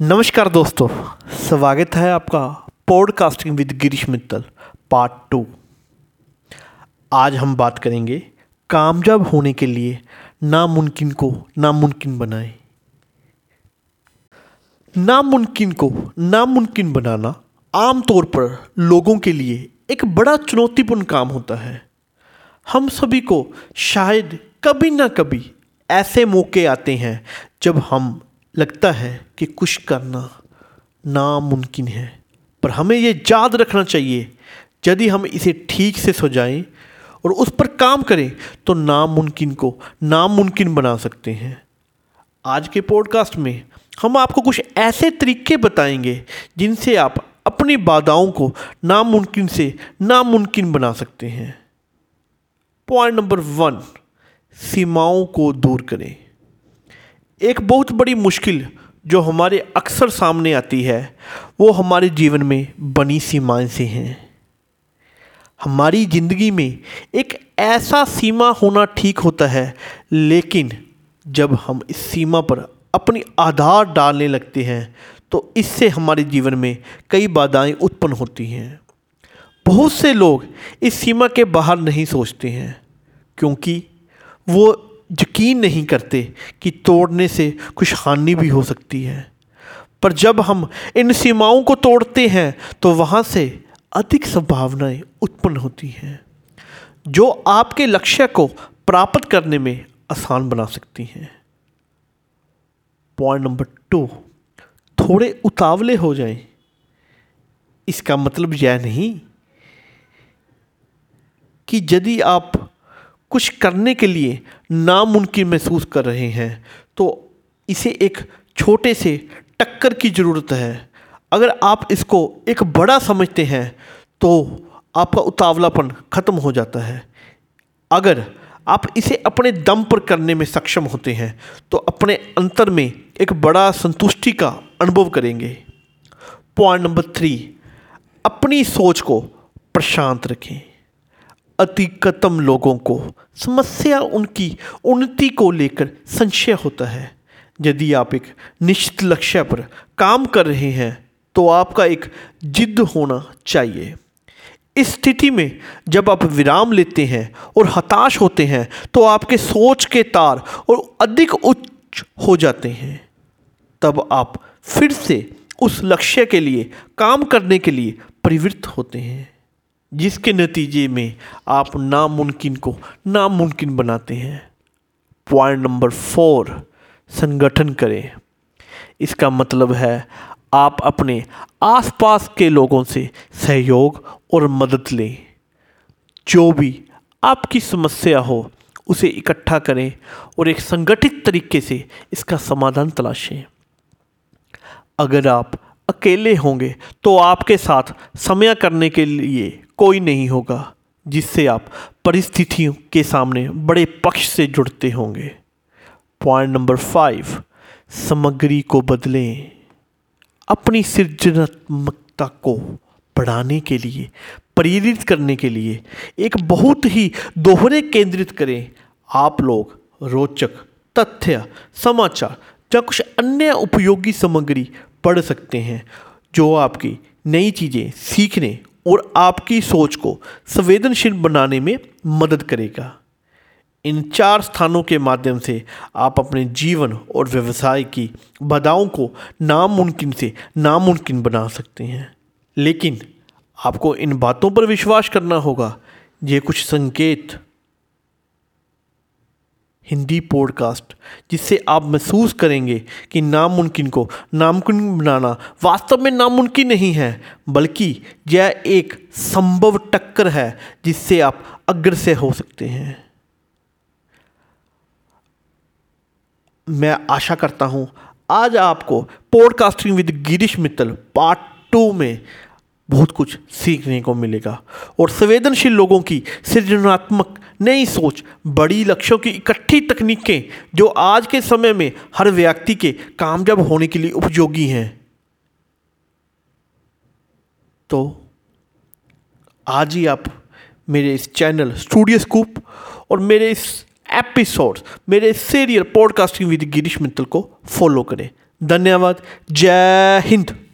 नमस्कार दोस्तों, स्वागत है आपका podcasting with Girish Mittal part two आज हम बात करेंगे कामयाब होने के लिए नामुमकिन को नामुमकिन बनाएँ। नामुमकिन को नामुमकिन बनाना आमतौर पर लोगों के लिए एक बड़ा चुनौतीपूर्ण काम होता है। हम सभी को शायद कभी ना कभी ऐसे मौके आते हैं जब हम लगता है कि कुछ करना नामुमकिन है। पर हमें ये याद रखना चाहिए, यदि हम इसे ठीक से सजाएँ और उस पर काम करें तो नामुमकिन को नामुमकिन बना सकते हैं। आज के पॉडकास्ट में हम आपको कुछ ऐसे तरीके बताएँगे, जिनसे आप अपनी बाधाओं को नामुमकिन से नामुमकिन बना सकते हैं। पॉइंट नंबर वन, सीमाओं को दूर करें। एक बहुत बड़ी मुश्किल जो हमारे अक्सर सामने आती है, वो हमारे जीवन में बनी सीमाएँ से हैं। हमारी ज़िंदगी में एक ऐसा सीमा होना ठीक होता है, लेकिन जब हम इस सीमा पर अपनी आधार डालने लगते हैं तो इससे हमारे जीवन में कई बाधाएँ उत्पन्न होती हैं। बहुत से लोग इस सीमा के बाहर नहीं सोचते हैं, क्योंकि वो यकीन नहीं करते कि तोड़ने से कुछ हानि भी हो सकती है। पर जब हम इन सीमाओं को तोड़ते हैं तो वहाँ से अधिक संभावनाएँ उत्पन्न होती हैं, जो आपके लक्ष्य को प्राप्त करने में आसान बना सकती हैं। पॉइंट नंबर टू, थोड़े उतावले हो जाएँ। इसका मतलब यह नहीं कि यदि आप कुछ करने के लिए नामुमकिन महसूस कर रहे हैं। तो इसे एक छोटे से टक्कर की ज़रूरत है। अगर आप इसको एक बड़ा समझते हैं तो आपका उतावलापन ख़त्म हो जाता है। अगर आप इसे अपने दम पर करने में सक्षम होते हैं तो अपने अंतर में एक बड़ा संतुष्टि का अनुभव करेंगे। पॉइंट नंबर थ्री, अपनी सोच को प्रशांत रखें। अधिकतम लोगों को, समस्या उनकी उन्नति को लेकर संशय होता है। यदि आप एक निश्चित लक्ष्य पर काम कर रहे हैं तो आपका एक जिद होना चाहिए। इस स्थिति में जब आप विराम लेते हैं और हताश होते हैं तो आपके सोच के तार और अधिक उच्च हो जाते हैं। तब आप फिर से उस लक्ष्य के लिए, काम करने के लिए प्रवृत्त होते हैं। जिसके नतीजे में आप नामुमकिन को नामुमकिन बनाते हैं। पॉइंट नंबर फोर संगठन करें। इसका मतलब है आप अपने आसपास के लोगों से सहयोग और मदद लें। जो भी आपकी समस्या हो, उसे इकट्ठा करें और एक संगठित तरीके से इसका समाधान तलाशें। अगर आप अकेले होंगे तो आपके साथ समय करने के लिए कोई नहीं होगा जिससे आप परिस्थितियों के सामने बड़े पक्ष से जुड़ते होंगे। पॉइंट नंबर फाइव सामग्री को बदलें। अपनी सृजनात्मकता को बढ़ाने के लिए, प्रेरित करने के लिए एक बहुत ही दोहरे केंद्रित करें। आप लोग, रोचक, तथ्य, समाचार, या कुछ अन्य उपयोगी सामग्री पढ़ सकते हैं, जो आपकी नई चीज़ें सीखने और आपकी सोच को संवेदनशील बनाने में मदद करेगा। इन चार स्थानों के माध्यम से आप अपने जीवन और व्यवसाय की बाधाओं को नामुमकिन से नामुमकिन बना सकते हैं। लेकिन आपको इन बातों पर विश्वास करना होगा। ये कुछ संकेत हिंदी पॉडकास्ट, जिससे आप महसूस करेंगे कि नामुमकिन को नामुमकिन बनाना वास्तव में नामुमकिन नहीं है, बल्कि यह एक संभव टक्कर है जिससे आप अग्रसर हो सकते हैं। मैं आशा करता हूँ, आज आपको podcasting with Girish Mittal part two में बहुत कुछ सीखने को मिलेगा, और संवेदनशील लोगों की सृजनात्मक नई सोच। बड़ी लक्ष्यों की इकट्ठी तकनीकें जो आज के समय में हर व्यक्ति के कामयाब होने के लिए उपयोगी हैं। तो आज ही आप मेरे इस चैनल स्टूडियो स्कूप और मेरे इस एपिसोड मेरे serial podcasting with Girish Mittal को फॉलो करें। धन्यवाद। जय हिंद।